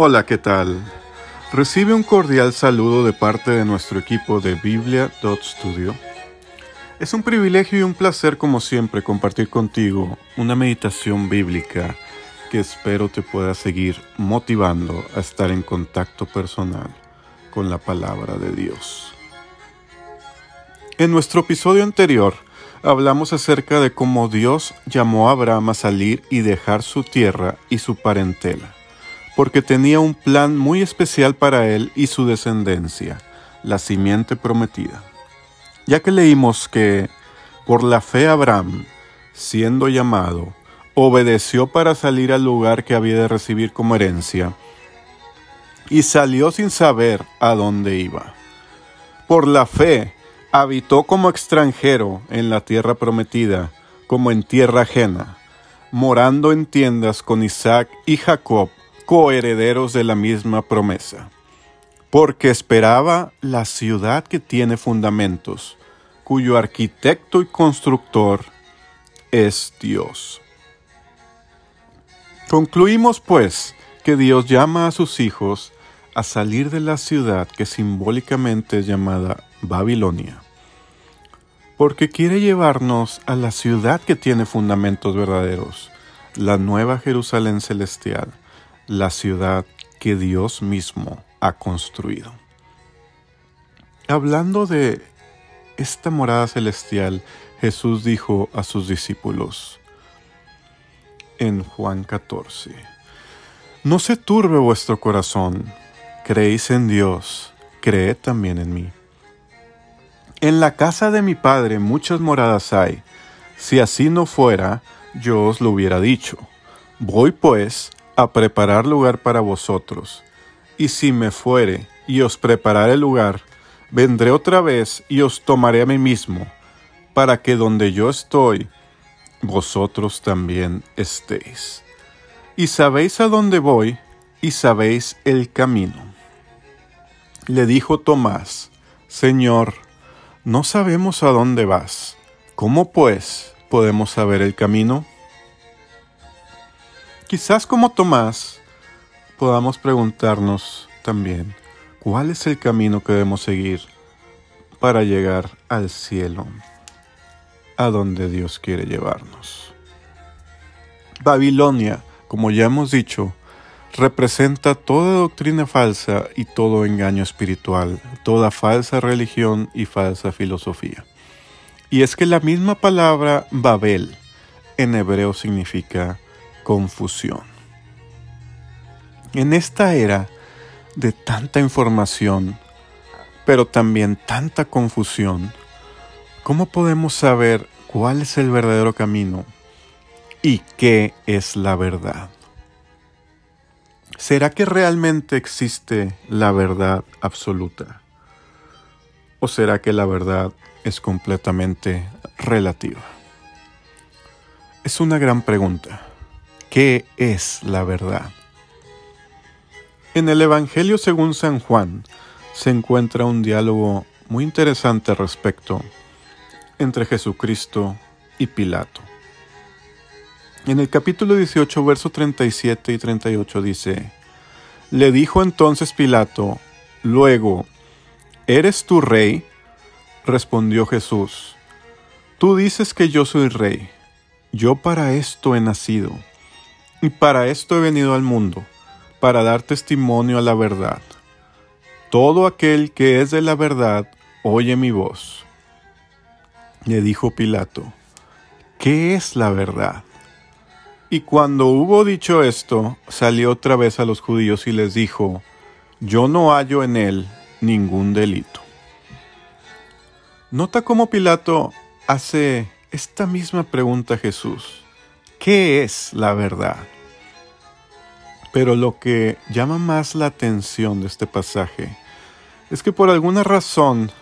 Hola, ¿qué tal? Recibe un cordial saludo de parte de nuestro equipo de Biblia.studio. Es un privilegio y un placer como siempre compartir contigo una meditación bíblica que espero te pueda seguir motivando a estar en contacto personal con la palabra de Dios. En nuestro episodio anterior hablamos acerca de cómo Dios llamó a Abraham a salir y dejar su tierra y su parentela porque tenía un plan muy especial para él y su descendencia, la simiente prometida. Ya que leímos que por la fe Abraham, siendo llamado, obedeció para salir al lugar que había de recibir como herencia, y salió sin saber a dónde iba. Por la fe, habitó como extranjero en la tierra prometida, como en tierra ajena, morando en tiendas con Isaac y Jacob, coherederos de la misma promesa, porque esperaba la ciudad que tiene fundamentos, cuyo arquitecto y constructor es Dios. Concluimos pues que Dios llama a sus hijos a salir de la ciudad que simbólicamente es llamada Babilonia, porque quiere llevarnos a la ciudad que tiene fundamentos verdaderos, la nueva Jerusalén celestial, la ciudad que Dios mismo ha construido. Hablando de esta morada celestial, Jesús dijo a sus discípulos en Juan 14, No se turbe vuestro corazón, creéis en Dios, creed también en mí. En la casa de mi Padre muchas moradas hay, si así no fuera, yo os lo hubiera dicho. Voy pues a preparar lugar para vosotros. Y si me fuere y os preparare lugar, vendré otra vez y os tomaré a mí mismo, para que donde yo estoy, vosotros también estéis. Y sabéis a dónde voy, y sabéis el camino. Le dijo Tomás, Señor, no sabemos a dónde vas. ¿Cómo pues podemos saber el camino? Quizás como Tomás podamos preguntarnos también, ¿cuál es el camino que debemos seguir para llegar al cielo, a donde Dios quiere llevarnos? Babilonia, como ya hemos dicho, representa toda doctrina falsa y todo engaño espiritual, toda falsa religión y falsa filosofía. Y es que la misma palabra Babel en hebreo significa confusión. En esta era de tanta información, pero también tanta confusión, ¿cómo podemos saber cuál es el verdadero camino y qué es la verdad? ¿Será que realmente existe la verdad absoluta? ¿O será que la verdad es completamente relativa? Es una gran pregunta. ¿Qué es la verdad? En el Evangelio según San Juan se encuentra un diálogo muy interesante respecto entre Jesucristo y Pilato. En el capítulo 18, versos 37 y 38 dice, Le dijo entonces Pilato, luego, ¿eres tu rey? Respondió Jesús, Tú dices que yo soy rey, yo para esto he nacido y para esto he venido al mundo, para dar testimonio a la verdad. Todo aquel que es de la verdad, oye mi voz. Le dijo Pilato, ¿qué es la verdad? Y cuando hubo dicho esto, salió otra vez a los judíos y les dijo, yo no hallo en él ningún delito. Nota cómo Pilato hace esta misma pregunta a Jesús. ¿Qué es la verdad? Pero lo que llama más la atención de este pasaje es que por alguna razón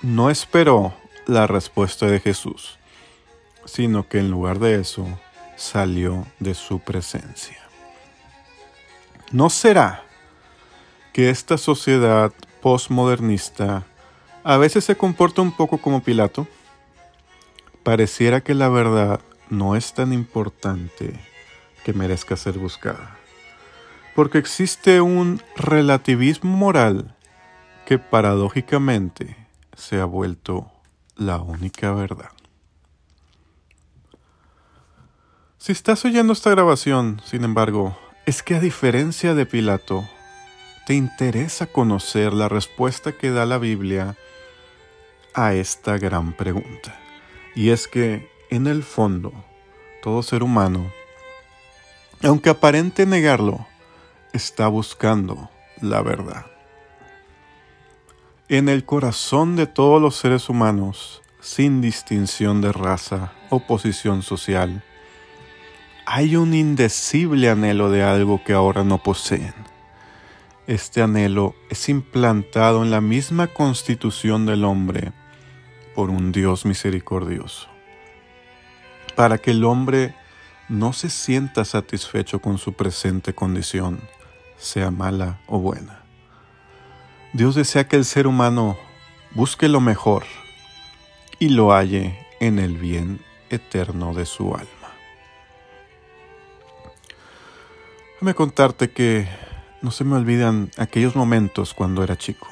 no esperó la respuesta de Jesús, sino que en lugar de eso salió de su presencia. ¿No será que esta sociedad postmodernista a veces se comporta un poco como Pilato? Pareciera que la verdad no es tan importante que merezca ser buscada. porque existe un relativismo moral que paradójicamente se ha vuelto la única verdad. Si estás oyendo esta grabación, sin embargo, es que a diferencia de Pilato, te interesa conocer la respuesta que da la Biblia a esta gran pregunta. Y es que, en el fondo, todo ser humano, aunque aparente negarlo, está buscando la verdad. En el corazón de todos los seres humanos, sin distinción de raza o posición social, hay un indecible anhelo de algo que ahora no poseen. Este anhelo es implantado en la misma constitución del hombre por un Dios misericordioso, para que el hombre no se sienta satisfecho con su presente condición, sea mala o buena. Dios desea que el ser humano busque lo mejor y lo halle en el bien eterno de su alma. Déjame contarte que no se me olvidan aquellos momentos cuando era chico,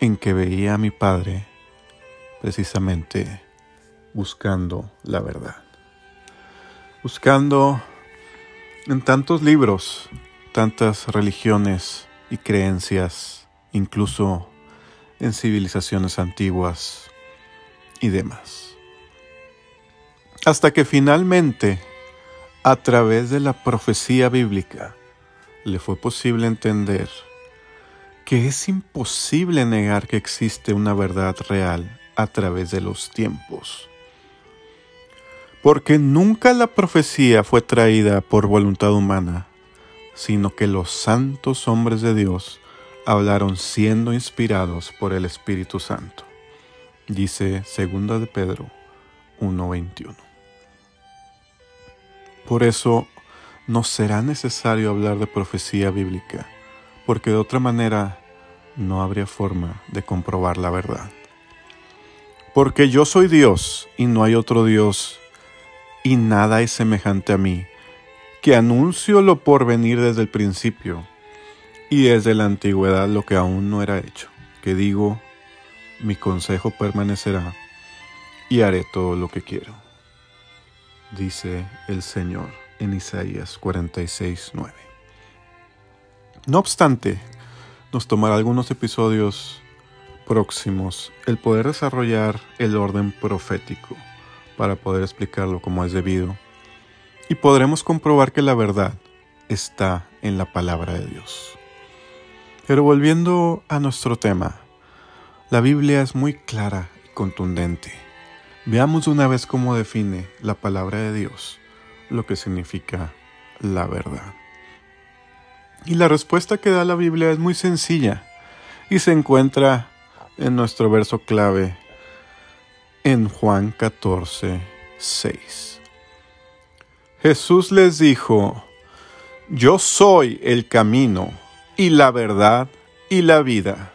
en que veía a mi padre precisamente buscando la verdad, buscando en tantos libros, tantas religiones y creencias incluso en civilizaciones antiguas y demás. Hasta que finalmente, a través de la profecía bíblica, le fue posible entender que es imposible negar que existe una verdad real a través de los tiempos. Porque nunca la profecía fue traída por voluntad humana, sino que los santos hombres de Dios hablaron siendo inspirados por el Espíritu Santo. Dice 2 de Pedro 1:21. Por eso no será necesario hablar de profecía bíblica, porque de otra manera no habría forma de comprobar la verdad. Porque yo soy Dios y no hay otro Dios, y nada es semejante a mí, que anuncio lo por venir desde el principio y desde la antigüedad lo que aún no era hecho, que digo, mi consejo permanecerá y haré todo lo que quiero, dice el Señor en Isaías 46, 9. No obstante, nos tomará algunos episodios próximos el poder desarrollar el orden profético para poder explicarlo como es debido y podremos comprobar que la verdad está en la palabra de Dios. Pero volviendo a nuestro tema, la Biblia es muy clara y contundente. Veamos una vez cómo define la palabra de Dios lo que significa la verdad. Y la respuesta que da la Biblia es muy sencilla y se encuentra en nuestro verso clave en Juan 14, 6. Jesús les dijo, yo soy el camino y la verdad y la vida.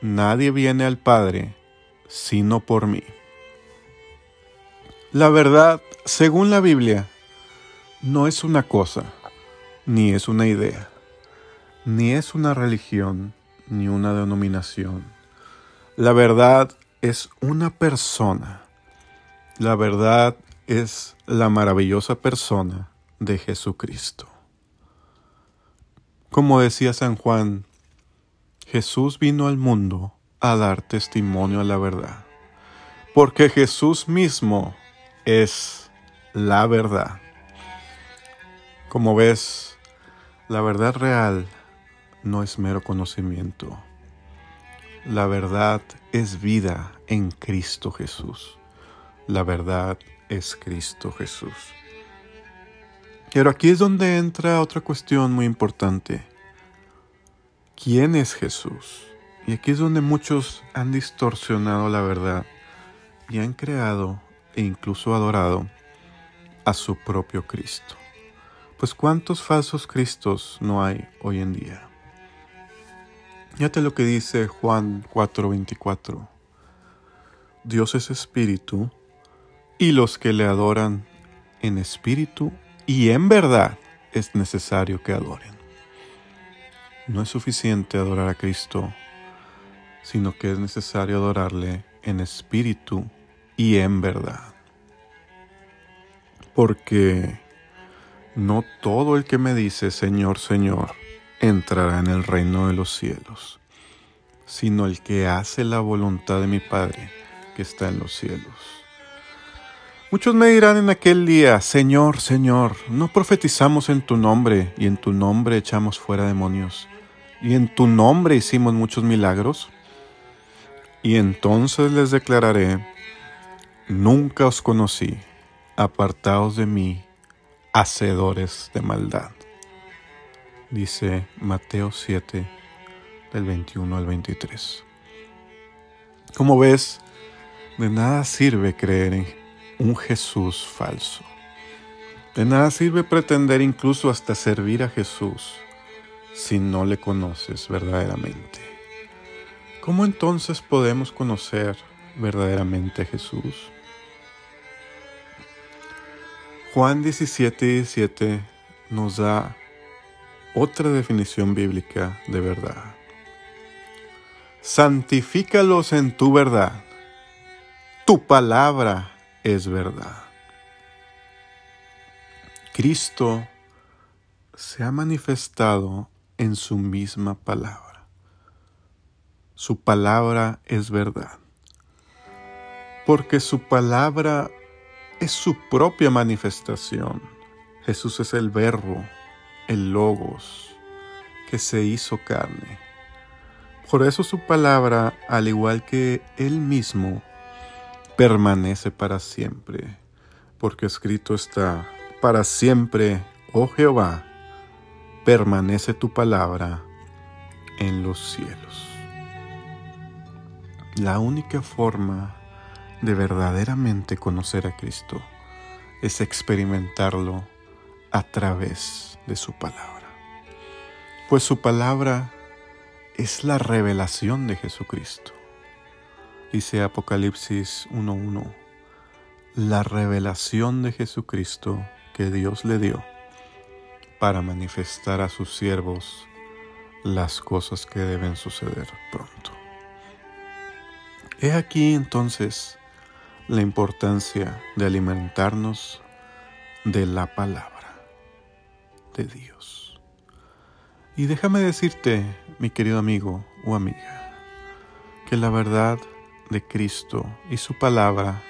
Nadie viene al Padre sino por mí. La verdad, según la Biblia, no es una cosa, ni es una idea, ni es una religión, ni una denominación. La verdad es una persona. La verdad es la maravillosa persona de Jesucristo. Como decía San Juan, Jesús vino al mundo a dar testimonio a la verdad, porque Jesús mismo es la verdad. Como ves, la verdad real no es mero conocimiento. La verdad es vida en Cristo Jesús. La verdad es Cristo Jesús. Pero aquí es donde entra otra cuestión muy importante. ¿Quién es Jesús? Y aquí es donde muchos han distorsionado la verdad y han creado e incluso adorado a su propio Cristo. Pues cuántos falsos Cristos no hay hoy en día. Fíjate lo que dice Juan 4:24. Dios es espíritu y los que le adoran en espíritu y en verdad es necesario que adoren. No es suficiente adorar a Cristo, sino que es necesario adorarle en espíritu y en verdad. Porque no todo el que me dice Señor, Señor, entrará en el reino de los cielos, sino el que hace la voluntad de mi Padre que está en los cielos. Muchos me dirán en aquel día, Señor, Señor, ¿no profetizamos en tu nombre y en tu nombre echamos fuera demonios? ¿Y en tu nombre hicimos muchos milagros? Y entonces les declararé, nunca os conocí, apartaos de mí, hacedores de maldad. Dice Mateo 7, del 21 al 23. Como ves, de nada sirve creer en un Jesús falso. De nada sirve pretender incluso hasta servir a Jesús si no le conoces verdaderamente. ¿Cómo entonces podemos conocer verdaderamente a Jesús? Juan 17, 17 nos da otra definición bíblica de verdad. Santifícalos en tu verdad tu palabra es verdad. Cristo se ha manifestado en su misma palabra. Su palabra es verdad. Porque su palabra es su propia manifestación. Jesús es el verbo, el logos, que se hizo carne. Por eso su palabra, al igual que él mismo, permanece para siempre, porque escrito está, para siempre, oh Jehová, permanece tu palabra en los cielos. La única forma de verdaderamente conocer a Cristo es experimentarlo a través de su palabra. Pues su palabra es la revelación de Jesucristo dice Apocalipsis 1.1, la revelación de Jesucristo que Dios le dio para manifestar a sus siervos las cosas que deben suceder pronto. He aquí entonces la importancia de alimentarnos de la palabra Dios. Y déjame decirte, mi querido amigo o amiga, que la verdad de Cristo y su palabra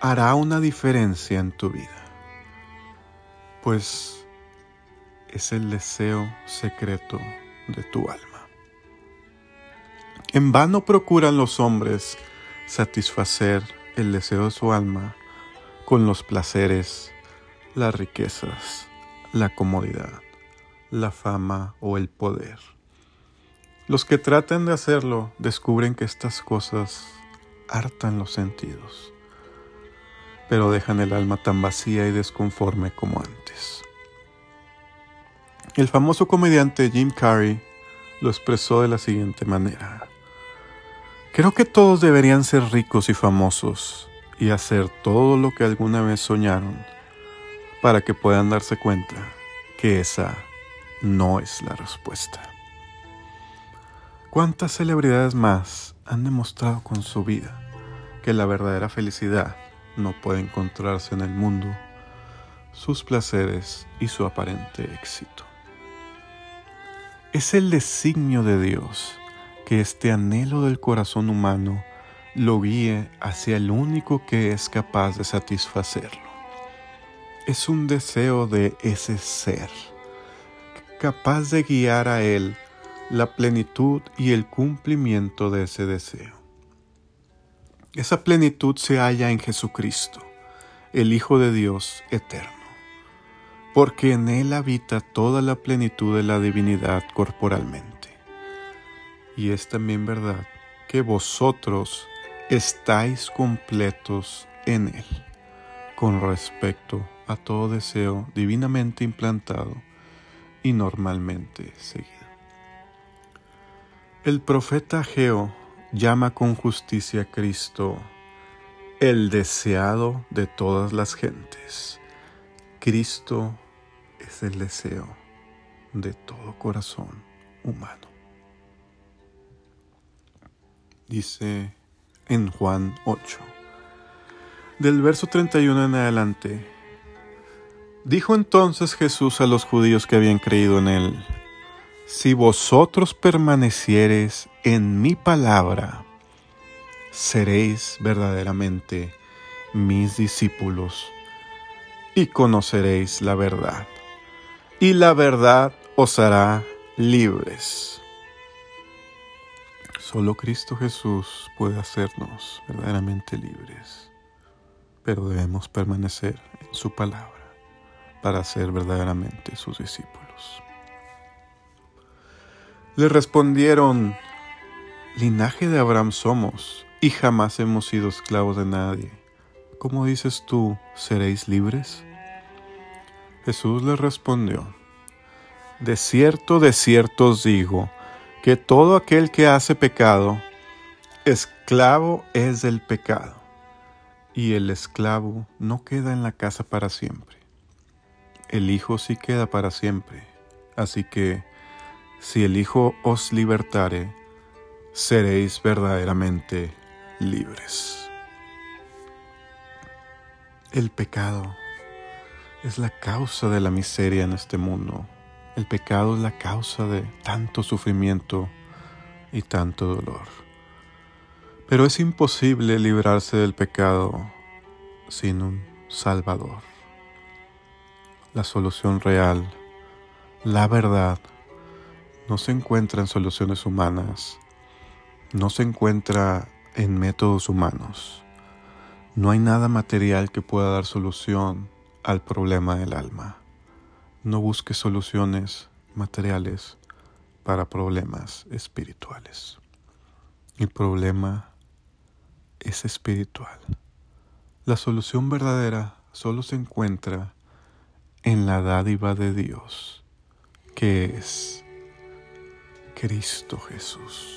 hará una diferencia en tu vida, pues es el deseo secreto de tu alma. En vano procuran los hombres satisfacer el deseo de su alma con los placeres, las riquezas, la comodidad, la fama o el poder los que tratan de hacerlo descubren que estas cosas hartan los sentidos, pero dejan el alma tan vacía y desconforme como antes. El famoso comediante Jim Carrey lo expresó de la siguiente manera. Creo que todos deberían ser ricos y famosos y hacer todo lo que alguna vez soñaron para que puedan darse cuenta que esa no es la respuesta. ¿Cuántas celebridades más han demostrado con su vida que la verdadera felicidad no puede encontrarse en el mundo, sus placeres y su aparente éxito? Es el designio de Dios que este anhelo del corazón humano lo guíe hacia el único que es capaz de satisfacerlo. Es un deseo de ese ser, capaz de guiar a Él la plenitud y el cumplimiento de ese deseo. Esa plenitud se halla en Jesucristo, el Hijo de Dios eterno, porque en Él habita toda la plenitud de la divinidad corporalmente. Y es también verdad que vosotros estáis completos en Él, con respecto a todo deseo divinamente implantado y normalmente seguido. El profeta Geo llama con justicia a Cristo el deseado de todas las gentes. Cristo es el deseo de todo corazón humano. Dice en Juan 8, del verso 31 en adelante, dijo entonces Jesús a los judíos que habían creído en él, si vosotros permaneciereis en mi palabra, seréis verdaderamente mis discípulos y conoceréis la verdad, y la verdad os hará libres. Solo Cristo Jesús puede hacernos verdaderamente libres, pero debemos permanecer en su palabra para ser verdaderamente sus discípulos. Le respondieron, linaje de Abraham somos y jamás hemos sido esclavos de nadie. ¿Cómo dices tú, seréis libres? Jesús le respondió, De cierto, de cierto os digo, que todo aquel que hace pecado, esclavo es del pecado, y el esclavo no queda en la casa para siempre. El Hijo sí queda para siempre, así que si el Hijo os libertare, seréis verdaderamente libres. El pecado es la causa de la miseria en este mundo. El pecado es la causa de tanto sufrimiento y tanto dolor. Pero es imposible librarse del pecado sin un Salvador. La solución real, la verdad, no se encuentra en soluciones humanas, no se encuentra en métodos humanos. No hay nada material que pueda dar solución al problema del alma. No busque soluciones materiales para problemas espirituales. El problema es espiritual. La solución verdadera solo se encuentra en la dádiva de Dios, que es Cristo Jesús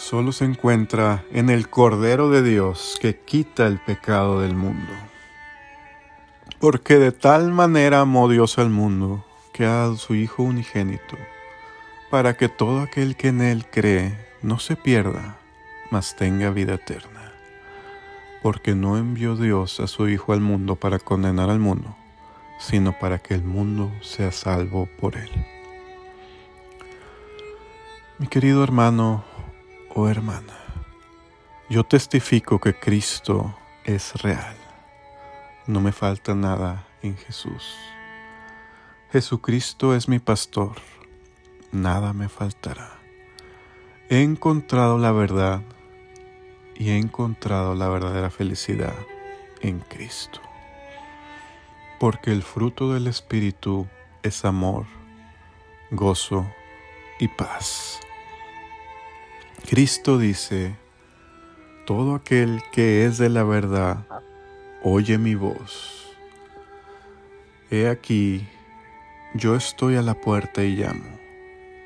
solo se encuentra en el Cordero de Dios que quita el pecado del mundo. Porque de tal manera amó Dios al mundo que ha dado su Hijo unigénito, para que todo aquel que en Él cree no se pierda, mas tenga vida eterna. Porque no envió Dios a su Hijo al mundo para condenar al mundo, sino para que el mundo sea salvo por Él. Mi querido hermano, oh hermana, yo testifico que Cristo es real. No me falta nada en Jesús. Jesucristo es mi pastor. Nada me faltará. He encontrado la verdad y he encontrado la verdadera felicidad en Cristo. Porque el fruto del Espíritu es amor, gozo y paz Cristo dice, todo aquel que es de la verdad, oye mi voz. He aquí, yo estoy a la puerta y llamo.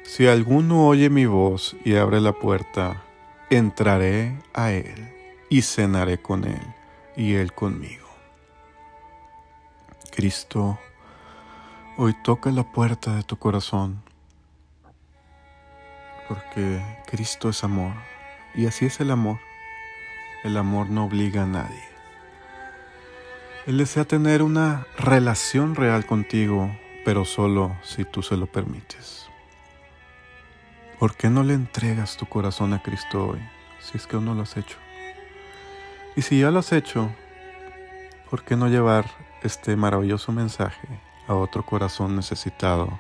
Si alguno oye mi voz y abre la puerta, entraré a él y cenaré con él y él conmigo. Cristo, hoy toca la puerta de tu corazón porque Cristo es amor y así es el amor. El amor no obliga a nadie. Él desea tener una relación real contigo, pero solo si tú se lo permites. ¿Por qué no le entregas tu corazón a Cristo hoy, si es que aún no lo has hecho? Y si ya lo has hecho, ¿por qué no llevar este maravilloso mensaje a otro corazón necesitado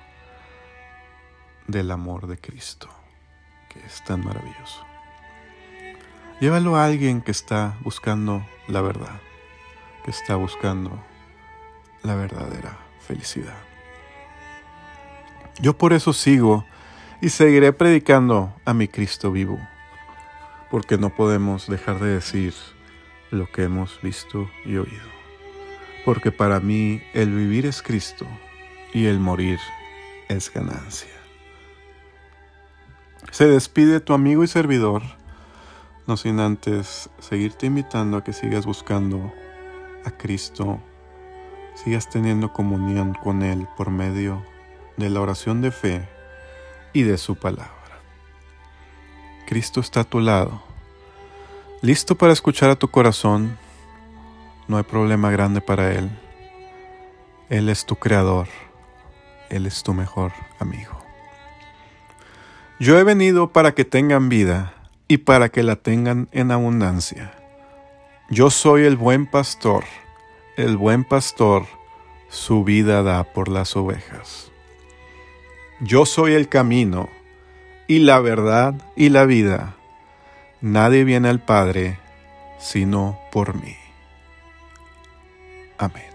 del amor de Cristo? es tan maravilloso. Llévalo a alguien que está buscando la verdad, que está buscando la verdadera felicidad. Yo por eso sigo y seguiré predicando a mi Cristo vivo, porque no podemos dejar de decir lo que hemos visto y oído, porque para mí el vivir es Cristo y el morir es ganancia. Se despide tu amigo y servidor, no sin antes seguirte invitando a que sigas buscando a Cristo sigas teniendo comunión con Él por medio de la oración de fe y de su palabra. Cristo está a tu lado, listo para escuchar a tu corazón. No hay problema grande para Él. Él es tu creador. Él es tu mejor amigo. Yo he venido para que tengan vida y para que la tengan en abundancia. Yo soy el buen pastor. El buen pastor su vida da por las ovejas. Yo soy el camino y la verdad y la vida. Nadie viene al Padre sino por mí. Amén.